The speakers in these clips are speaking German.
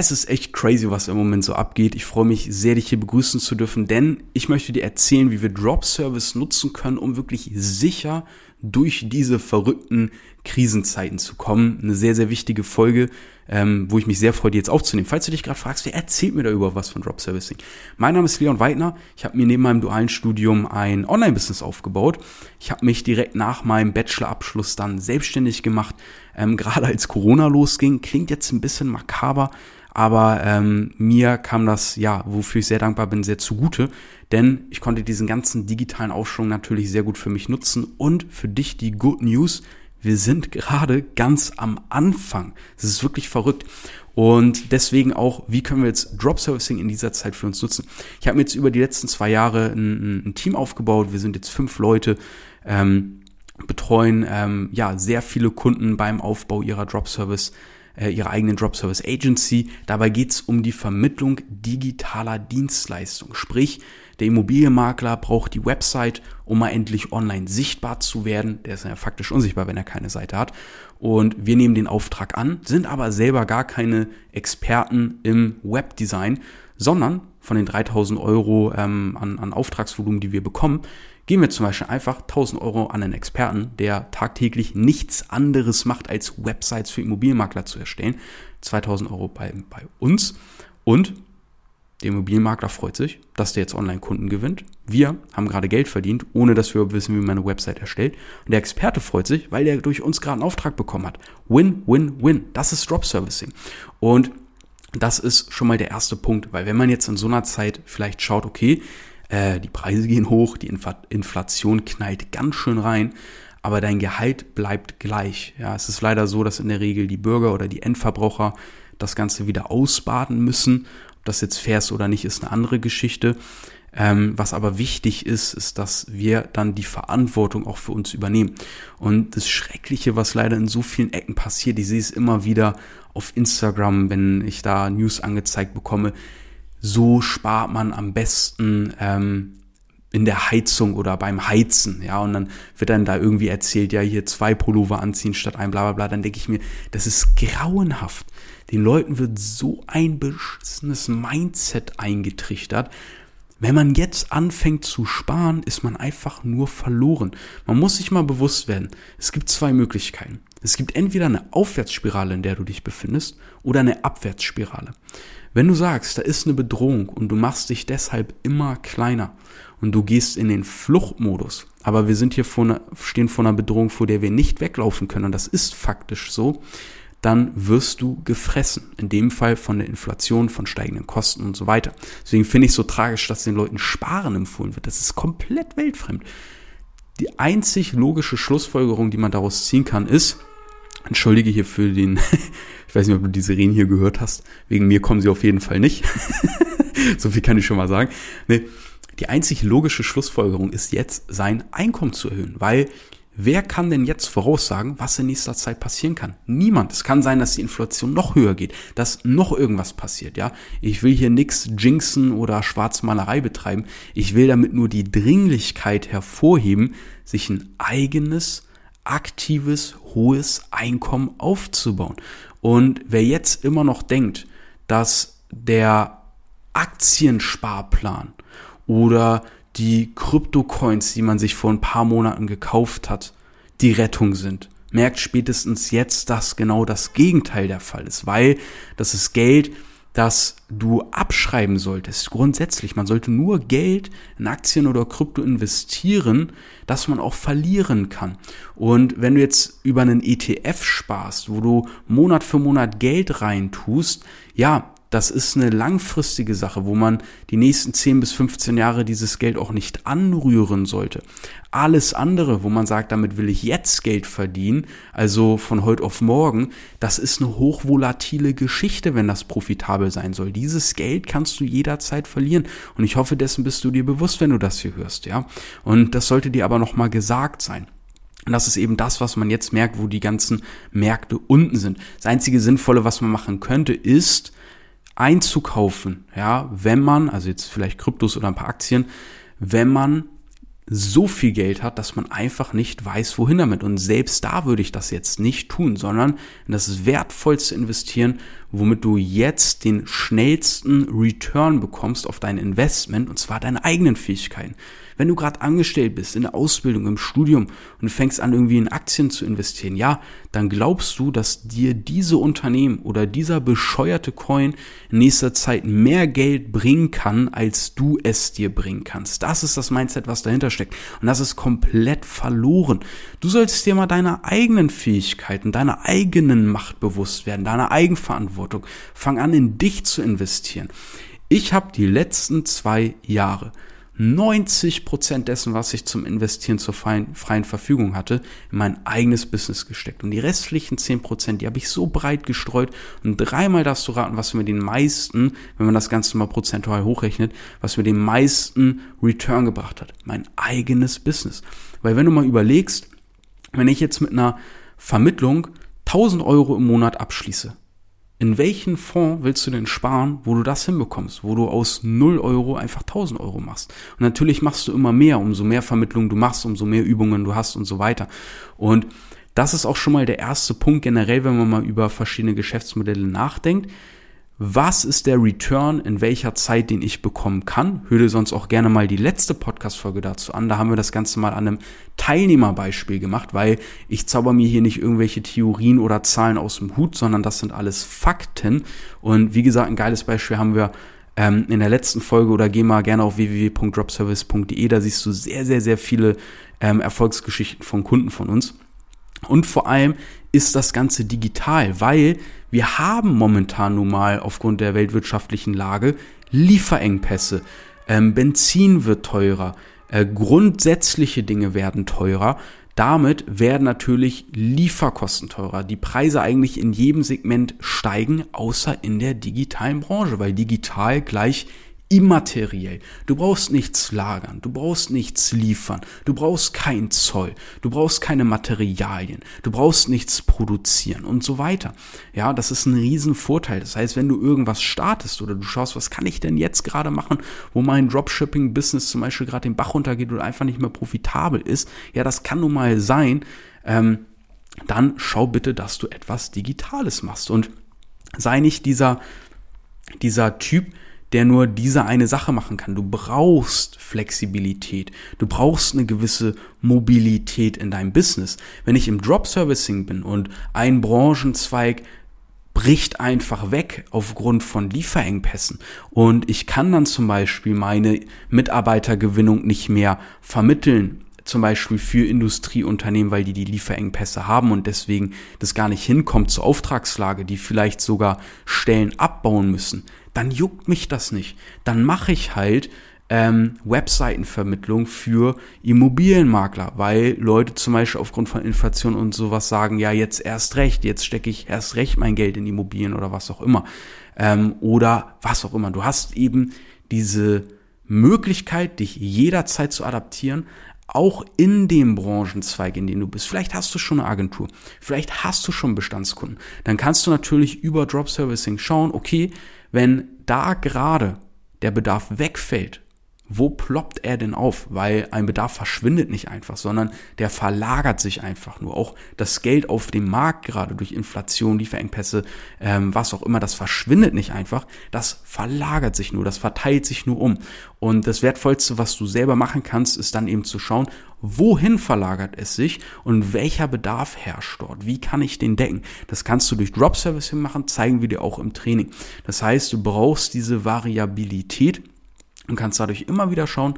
Es ist echt crazy, was im Moment so abgeht. Ich freue mich sehr, dich hier begrüßen zu dürfen, denn ich möchte dir erzählen, wie wir Drop Service nutzen können, um wirklich sicher durch diese verrückten Krisenzeiten zu kommen. Eine sehr, sehr wichtige Folge, ähm, wo ich mich sehr freue, die jetzt aufzunehmen. Falls du dich gerade fragst, wer erzählt mir da über was von Drop Servicing? Mein Name ist Leon Weidner. Ich habe mir neben meinem dualen Studium ein Online-Business aufgebaut. Ich habe mich direkt nach meinem Bachelorabschluss dann selbstständig gemacht. Ähm, gerade als Corona losging, klingt jetzt ein bisschen makaber, aber ähm, mir kam das, ja, wofür ich sehr dankbar bin, sehr zugute, denn ich konnte diesen ganzen digitalen Aufschwung natürlich sehr gut für mich nutzen und für dich die Good News. Wir sind gerade ganz am Anfang. Das ist wirklich verrückt. Und deswegen auch, wie können wir jetzt Drop Servicing in dieser Zeit für uns nutzen? Ich habe mir jetzt über die letzten zwei Jahre ein, ein Team aufgebaut. Wir sind jetzt fünf Leute. Ähm, betreuen ähm, ja sehr viele Kunden beim Aufbau ihrer Drop Service ihrer eigenen Drop Service Agency. Dabei geht es um die Vermittlung digitaler Dienstleistungen. Sprich, der Immobilienmakler braucht die Website, um mal endlich online sichtbar zu werden. Der ist ja faktisch unsichtbar, wenn er keine Seite hat. Und wir nehmen den Auftrag an, sind aber selber gar keine Experten im Webdesign, sondern von den 3000 Euro ähm, an, an Auftragsvolumen, die wir bekommen, geben wir zum Beispiel einfach 1000 Euro an einen Experten, der tagtäglich nichts anderes macht, als Websites für Immobilienmakler zu erstellen. 2000 Euro bei, bei uns. Und der Immobilienmakler freut sich, dass der jetzt Online-Kunden gewinnt. Wir haben gerade Geld verdient, ohne dass wir wissen, wie man eine Website erstellt. Und der Experte freut sich, weil der durch uns gerade einen Auftrag bekommen hat. Win, win, win. Das ist Drop Servicing. Und das ist schon mal der erste Punkt, weil wenn man jetzt in so einer Zeit vielleicht schaut, okay, äh, die Preise gehen hoch, die Inflation knallt ganz schön rein, aber dein Gehalt bleibt gleich. Ja, es ist leider so, dass in der Regel die Bürger oder die Endverbraucher das Ganze wieder ausbaden müssen. Ob das jetzt fair ist oder nicht, ist eine andere Geschichte. Ähm, was aber wichtig ist, ist, dass wir dann die Verantwortung auch für uns übernehmen. Und das Schreckliche, was leider in so vielen Ecken passiert, ich sehe es immer wieder auf Instagram, wenn ich da News angezeigt bekomme, so spart man am besten ähm, in der Heizung oder beim Heizen, ja, und dann wird dann da irgendwie erzählt, ja, hier zwei Pullover anziehen statt ein bla bla bla, dann denke ich mir, das ist grauenhaft. Den Leuten wird so ein beschissenes Mindset eingetrichtert. Wenn man jetzt anfängt zu sparen, ist man einfach nur verloren. Man muss sich mal bewusst werden, es gibt zwei Möglichkeiten. Es gibt entweder eine Aufwärtsspirale, in der du dich befindest, oder eine Abwärtsspirale. Wenn du sagst, da ist eine Bedrohung und du machst dich deshalb immer kleiner und du gehst in den Fluchtmodus, aber wir sind hier vor einer, stehen vor einer Bedrohung, vor der wir nicht weglaufen können und das ist faktisch so, dann wirst du gefressen. In dem Fall von der Inflation, von steigenden Kosten und so weiter. Deswegen finde ich es so tragisch, dass den Leuten Sparen empfohlen wird. Das ist komplett weltfremd. Die einzig logische Schlussfolgerung, die man daraus ziehen kann, ist, entschuldige hier für den Ich weiß nicht, ob du die Sirenen hier gehört hast. Wegen mir kommen sie auf jeden Fall nicht. so viel kann ich schon mal sagen. Nee, die einzig logische Schlussfolgerung ist jetzt, sein Einkommen zu erhöhen, weil Wer kann denn jetzt voraussagen, was in nächster Zeit passieren kann? Niemand. Es kann sein, dass die Inflation noch höher geht, dass noch irgendwas passiert, ja. Ich will hier nichts jinxen oder Schwarzmalerei betreiben. Ich will damit nur die Dringlichkeit hervorheben, sich ein eigenes, aktives, hohes Einkommen aufzubauen. Und wer jetzt immer noch denkt, dass der Aktiensparplan oder die Kryptocoins, die man sich vor ein paar Monaten gekauft hat, die Rettung sind, merkt spätestens jetzt, dass genau das Gegenteil der Fall ist, weil das ist Geld, das du abschreiben solltest. Grundsätzlich, man sollte nur Geld in Aktien oder Krypto investieren, dass man auch verlieren kann. Und wenn du jetzt über einen ETF sparst, wo du Monat für Monat Geld reintust, ja, das ist eine langfristige Sache, wo man die nächsten 10 bis 15 Jahre dieses Geld auch nicht anrühren sollte. Alles andere, wo man sagt, damit will ich jetzt Geld verdienen, also von heute auf morgen, das ist eine hochvolatile Geschichte, wenn das profitabel sein soll. Dieses Geld kannst du jederzeit verlieren. Und ich hoffe, dessen bist du dir bewusst, wenn du das hier hörst, ja. Und das sollte dir aber nochmal gesagt sein. Und das ist eben das, was man jetzt merkt, wo die ganzen Märkte unten sind. Das einzige Sinnvolle, was man machen könnte, ist, einzukaufen, ja, wenn man, also jetzt vielleicht Kryptos oder ein paar Aktien, wenn man so viel Geld hat, dass man einfach nicht weiß, wohin damit. Und selbst da würde ich das jetzt nicht tun, sondern in das wertvollste investieren, womit du jetzt den schnellsten Return bekommst auf dein Investment, und zwar deine eigenen Fähigkeiten. Wenn du gerade angestellt bist, in der Ausbildung, im Studium und fängst an, irgendwie in Aktien zu investieren, ja, dann glaubst du, dass dir diese Unternehmen oder dieser bescheuerte Coin in nächster Zeit mehr Geld bringen kann, als du es dir bringen kannst. Das ist das Mindset, was dahinter steckt. Und das ist komplett verloren. Du solltest dir mal deine eigenen Fähigkeiten, deiner eigenen Macht bewusst werden, deiner Eigenverantwortung. Fang an, in dich zu investieren. Ich habe die letzten zwei Jahre 90 Prozent dessen, was ich zum Investieren zur freien, freien, Verfügung hatte, in mein eigenes Business gesteckt. Und die restlichen 10 Prozent, die habe ich so breit gestreut. Und dreimal darfst du raten, was mir den meisten, wenn man das Ganze mal prozentual hochrechnet, was mir den meisten Return gebracht hat. Mein eigenes Business. Weil wenn du mal überlegst, wenn ich jetzt mit einer Vermittlung 1000 Euro im Monat abschließe, in welchen Fonds willst du denn sparen, wo du das hinbekommst, wo du aus 0 Euro einfach 1000 Euro machst? Und natürlich machst du immer mehr, umso mehr Vermittlungen du machst, umso mehr Übungen du hast und so weiter. Und das ist auch schon mal der erste Punkt generell, wenn man mal über verschiedene Geschäftsmodelle nachdenkt was ist der Return in welcher Zeit, den ich bekommen kann. Hör sonst auch gerne mal die letzte Podcast-Folge dazu an. Da haben wir das Ganze mal an einem Teilnehmerbeispiel gemacht, weil ich zauber mir hier nicht irgendwelche Theorien oder Zahlen aus dem Hut, sondern das sind alles Fakten. Und wie gesagt, ein geiles Beispiel haben wir ähm, in der letzten Folge oder geh mal gerne auf www.dropservice.de. Da siehst du sehr, sehr, sehr viele ähm, Erfolgsgeschichten von Kunden von uns. Und vor allem ist das Ganze digital, weil wir haben momentan nun mal aufgrund der weltwirtschaftlichen Lage Lieferengpässe. Ähm, Benzin wird teurer, äh, grundsätzliche Dinge werden teurer. Damit werden natürlich Lieferkosten teurer. Die Preise eigentlich in jedem Segment steigen, außer in der digitalen Branche, weil digital gleich immateriell. Du brauchst nichts lagern, du brauchst nichts liefern, du brauchst kein Zoll, du brauchst keine Materialien, du brauchst nichts produzieren und so weiter. Ja, das ist ein Riesenvorteil. Das heißt, wenn du irgendwas startest oder du schaust, was kann ich denn jetzt gerade machen, wo mein Dropshipping-Business zum Beispiel gerade den Bach runtergeht oder einfach nicht mehr profitabel ist, ja, das kann nun mal sein, ähm, dann schau bitte, dass du etwas Digitales machst und sei nicht dieser, dieser Typ, der nur diese eine Sache machen kann. Du brauchst Flexibilität. Du brauchst eine gewisse Mobilität in deinem Business. Wenn ich im Drop Servicing bin und ein Branchenzweig bricht einfach weg aufgrund von Lieferengpässen. Und ich kann dann zum Beispiel meine Mitarbeitergewinnung nicht mehr vermitteln zum Beispiel für Industrieunternehmen, weil die die Lieferengpässe haben und deswegen das gar nicht hinkommt zur Auftragslage, die vielleicht sogar Stellen abbauen müssen, dann juckt mich das nicht. Dann mache ich halt ähm, Webseitenvermittlung für Immobilienmakler, weil Leute zum Beispiel aufgrund von Inflation und sowas sagen, ja, jetzt erst recht, jetzt stecke ich erst recht mein Geld in Immobilien oder was auch immer. Ähm, oder was auch immer. Du hast eben diese Möglichkeit, dich jederzeit zu adaptieren, auch in dem Branchenzweig, in dem du bist. Vielleicht hast du schon eine Agentur, vielleicht hast du schon Bestandskunden. Dann kannst du natürlich über Drop Servicing schauen, okay, wenn da gerade der Bedarf wegfällt, wo ploppt er denn auf? Weil ein Bedarf verschwindet nicht einfach, sondern der verlagert sich einfach nur. Auch das Geld auf dem Markt, gerade durch Inflation, Lieferengpässe, ähm, was auch immer, das verschwindet nicht einfach. Das verlagert sich nur, das verteilt sich nur um. Und das Wertvollste, was du selber machen kannst, ist dann eben zu schauen, wohin verlagert es sich und welcher Bedarf herrscht dort. Wie kann ich den decken? Das kannst du durch Drop Servicing machen, zeigen wir dir auch im Training. Das heißt, du brauchst diese Variabilität und kannst dadurch immer wieder schauen,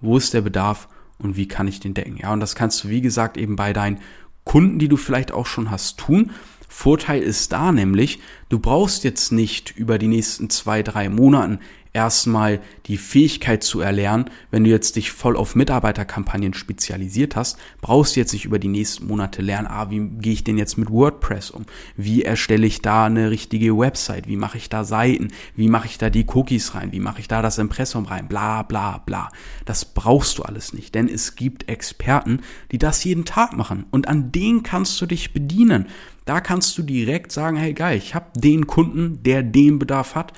wo ist der Bedarf und wie kann ich den decken. Ja, und das kannst du, wie gesagt, eben bei deinen Kunden, die du vielleicht auch schon hast, tun. Vorteil ist da nämlich, du brauchst jetzt nicht über die nächsten zwei, drei Monaten erstmal die Fähigkeit zu erlernen, wenn du jetzt dich voll auf Mitarbeiterkampagnen spezialisiert hast, brauchst du jetzt nicht über die nächsten Monate lernen, ah, wie gehe ich denn jetzt mit WordPress um? Wie erstelle ich da eine richtige Website? Wie mache ich da Seiten? Wie mache ich da die Cookies rein? Wie mache ich da das Impressum rein? Bla bla bla. Das brauchst du alles nicht, denn es gibt Experten, die das jeden Tag machen und an denen kannst du dich bedienen. Da kannst du direkt sagen, hey geil, ich habe den Kunden, der den Bedarf hat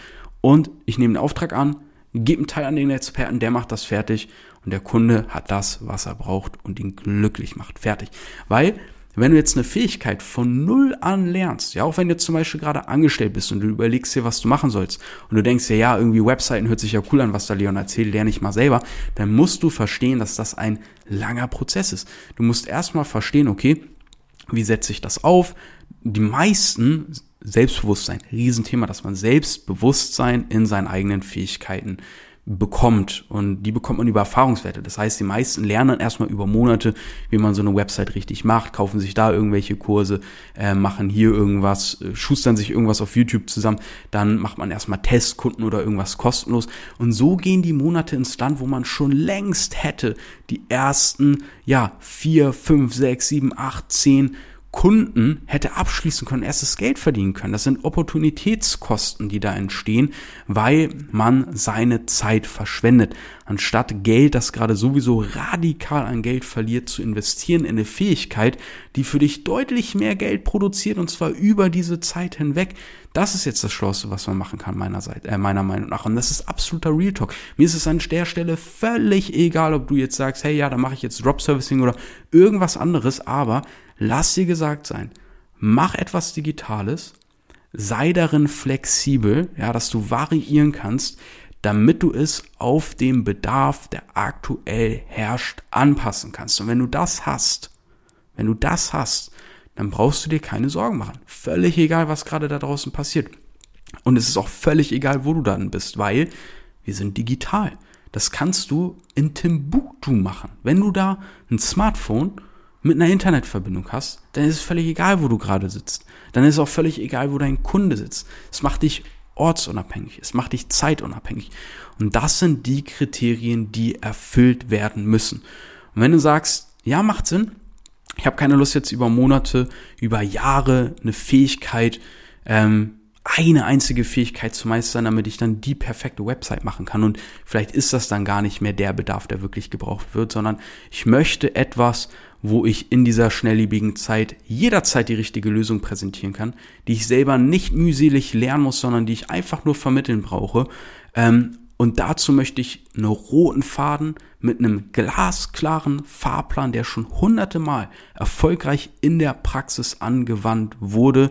und ich nehme den Auftrag an, gebe einen Teil an den Experten, der macht das fertig und der Kunde hat das, was er braucht und ihn glücklich macht. Fertig. Weil wenn du jetzt eine Fähigkeit von null an lernst, ja, auch wenn du zum Beispiel gerade angestellt bist und du überlegst dir, was du machen sollst und du denkst dir, ja, irgendwie Webseiten hört sich ja cool an, was da Leon erzählt, lerne ich mal selber, dann musst du verstehen, dass das ein langer Prozess ist. Du musst erstmal verstehen, okay, wie setze ich das auf? Die meisten Selbstbewusstsein, Riesenthema, dass man Selbstbewusstsein in seinen eigenen Fähigkeiten bekommt. Und die bekommt man über Erfahrungswerte. Das heißt, die meisten lernen erstmal über Monate, wie man so eine Website richtig macht, kaufen sich da irgendwelche Kurse, äh, machen hier irgendwas, äh, schustern sich irgendwas auf YouTube zusammen. Dann macht man erstmal Testkunden oder irgendwas kostenlos. Und so gehen die Monate ins Land, wo man schon längst hätte die ersten, ja, vier, fünf, sechs, sieben, acht, zehn Kunden hätte abschließen können, erstes Geld verdienen können. Das sind Opportunitätskosten, die da entstehen, weil man seine Zeit verschwendet. Anstatt Geld, das gerade sowieso radikal an Geld verliert, zu investieren in eine Fähigkeit, die für dich deutlich mehr Geld produziert und zwar über diese Zeit hinweg. Das ist jetzt das Schlauste, was man machen kann, meiner, Seite, äh, meiner Meinung nach. Und das ist absoluter Real Talk. Mir ist es an der Stelle völlig egal, ob du jetzt sagst, hey, ja, da mache ich jetzt Drop Servicing oder irgendwas anderes, aber lass dir gesagt sein, mach etwas Digitales, sei darin flexibel, ja, dass du variieren kannst, damit du es auf den Bedarf, der aktuell herrscht, anpassen kannst. Und wenn du das hast, wenn du das hast, dann brauchst du dir keine Sorgen machen. Völlig egal, was gerade da draußen passiert. Und es ist auch völlig egal, wo du dann bist, weil wir sind digital. Das kannst du in Timbuktu machen. Wenn du da ein Smartphone mit einer Internetverbindung hast, dann ist es völlig egal, wo du gerade sitzt. Dann ist es auch völlig egal, wo dein Kunde sitzt. Es macht dich ortsunabhängig, es macht dich zeitunabhängig. Und das sind die Kriterien, die erfüllt werden müssen. Und wenn du sagst, ja, macht Sinn, ich habe keine Lust jetzt über Monate, über Jahre eine Fähigkeit ähm, eine einzige Fähigkeit zu meistern, damit ich dann die perfekte Website machen kann. Und vielleicht ist das dann gar nicht mehr der Bedarf, der wirklich gebraucht wird, sondern ich möchte etwas, wo ich in dieser schnelllebigen Zeit jederzeit die richtige Lösung präsentieren kann, die ich selber nicht mühselig lernen muss, sondern die ich einfach nur vermitteln brauche. Ähm, und dazu möchte ich einen roten Faden mit einem glasklaren Fahrplan, der schon hunderte Mal erfolgreich in der Praxis angewandt wurde,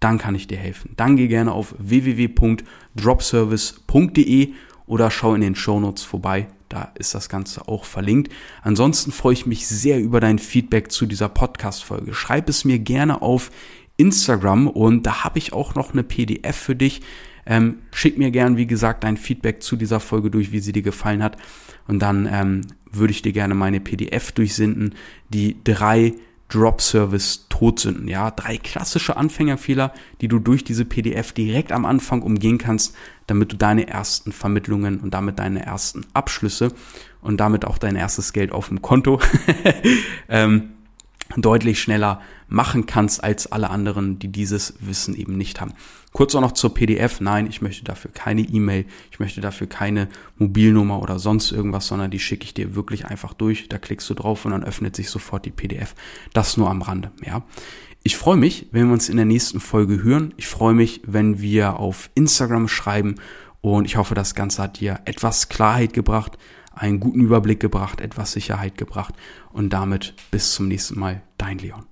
dann kann ich dir helfen. Dann geh gerne auf www.dropservice.de oder schau in den Shownotes vorbei. Da ist das Ganze auch verlinkt. Ansonsten freue ich mich sehr über dein Feedback zu dieser Podcast-Folge. Schreib es mir gerne auf Instagram und da habe ich auch noch eine PDF für dich. Ähm, schick mir gern, wie gesagt, dein Feedback zu dieser Folge durch, wie sie dir gefallen hat. Und dann ähm, würde ich dir gerne meine PDF durchsenden, die drei Drop-Service Todsünden. Ja, drei klassische Anfängerfehler, die du durch diese PDF direkt am Anfang umgehen kannst, damit du deine ersten Vermittlungen und damit deine ersten Abschlüsse und damit auch dein erstes Geld auf dem Konto ähm, deutlich schneller machen kannst als alle anderen, die dieses Wissen eben nicht haben. Kurz auch noch zur PDF. Nein, ich möchte dafür keine E-Mail, ich möchte dafür keine Mobilnummer oder sonst irgendwas, sondern die schicke ich dir wirklich einfach durch. Da klickst du drauf und dann öffnet sich sofort die PDF. Das nur am Rande, ja. Ich freue mich, wenn wir uns in der nächsten Folge hören. Ich freue mich, wenn wir auf Instagram schreiben und ich hoffe, das Ganze hat dir etwas Klarheit gebracht, einen guten Überblick gebracht, etwas Sicherheit gebracht und damit bis zum nächsten Mal, dein Leon.